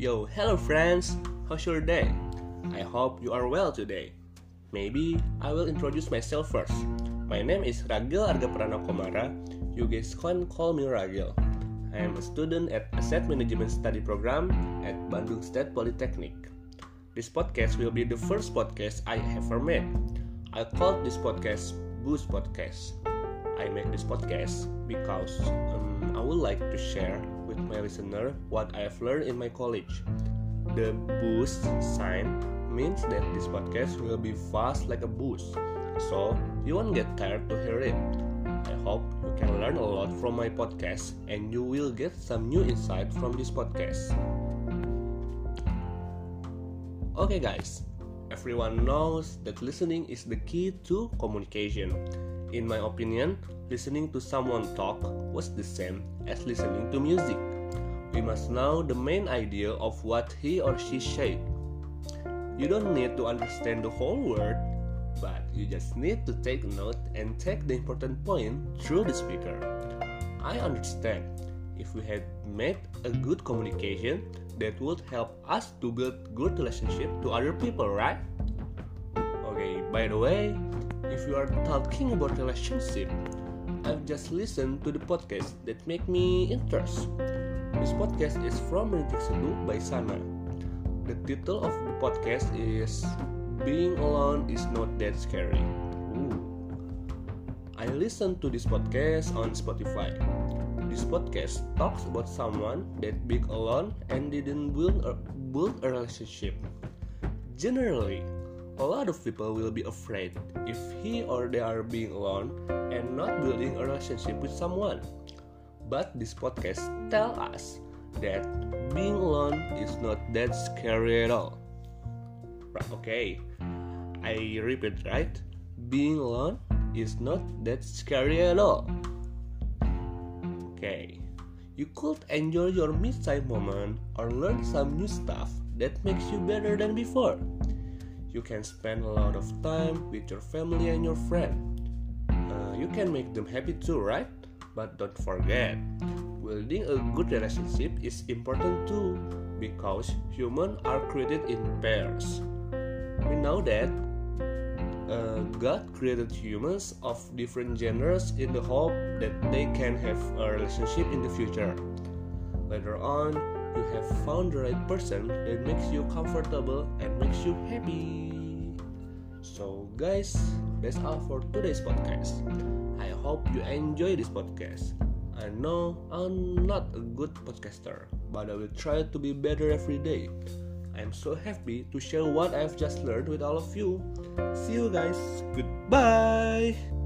Yo, hello friends! How's your day? I hope you are well today. Maybe I will introduce myself first. My name is Ragil Argaprana Komara. You guys can call me Ragil. I am a student at Asset Management Study Program at Bandung State Polytechnic. This podcast will be the first podcast I ever made. I called this podcast Boost Podcast. I make this podcast because um, I would like to share my listener what I have learned in my college. The boost sign means that this podcast will be fast like a boost, so you won't get tired to hear it. I hope you can learn a lot from my podcast and you will get some new insight from this podcast. Okay, guys, everyone knows that listening is the key to communication. In my opinion, listening to someone talk was the same as listening to music. We must know the main idea of what he or she said. You don't need to understand the whole word, but you just need to take note and take the important point through the speaker. I understand if we had made a good communication that would help us to build good relationship to other people, right? Okay, by the way, if you are talking about relationship, I've just listened to the podcast that make me interest. This podcast is from Rintik Seduh by Sana. The title of the podcast is Being Alone is Not That Scary. Ooh. I listened to this podcast on Spotify. This podcast talks about someone that being alone and didn't build a, build a relationship. Generally, a lot of people will be afraid if he or they are being alone and not building a relationship with someone. But this podcast tell us that being alone is not that scary at all. Okay, I repeat right. Being alone is not that scary at all. Okay, you could enjoy your me-time moment or learn some new stuff that makes you better than before. You can spend a lot of time with your family and your friend. Uh, you can make them happy too, right? But don't forget, building a good relationship is important too because humans are created in pairs. We know that uh, God created humans of different genders in the hope that they can have a relationship in the future. Later on, you have found the right person that makes you comfortable and makes you happy. So, guys, that's all for today's podcast. I hope you enjoy this podcast. I know I'm not a good podcaster, but I will try to be better every day. I'm so happy to share what I've just learned with all of you. See you guys. Goodbye.